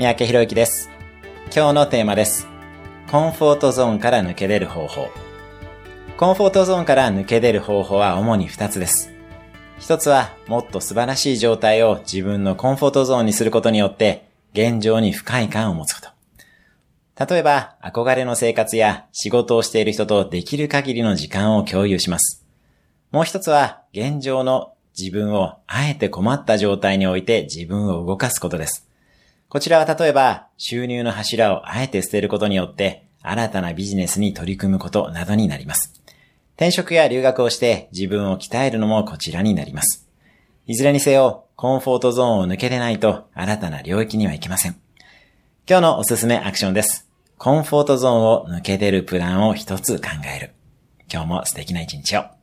三宅博之です。今日のテーマです。コンフォートゾーンから抜け出る方法。コンフォートゾーンから抜け出る方法は主に2つです。一つは、もっと素晴らしい状態を自分のコンフォートゾーンにすることによって、現状に不快感を持つこと。例えば、憧れの生活や仕事をしている人とできる限りの時間を共有します。もう一つは、現状の自分をあえて困った状態において自分を動かすことです。こちらは例えば、収入の柱をあえて捨てることによって、新たなビジネスに取り組むことなどになります。転職や留学をして自分を鍛えるのもこちらになります。いずれにせよ、コンフォートゾーンを抜け出ないと新たな領域には行けません。今日のおすすめアクションです。コンフォートゾーンを抜け出るプランを一つ考える。今日も素敵な一日を。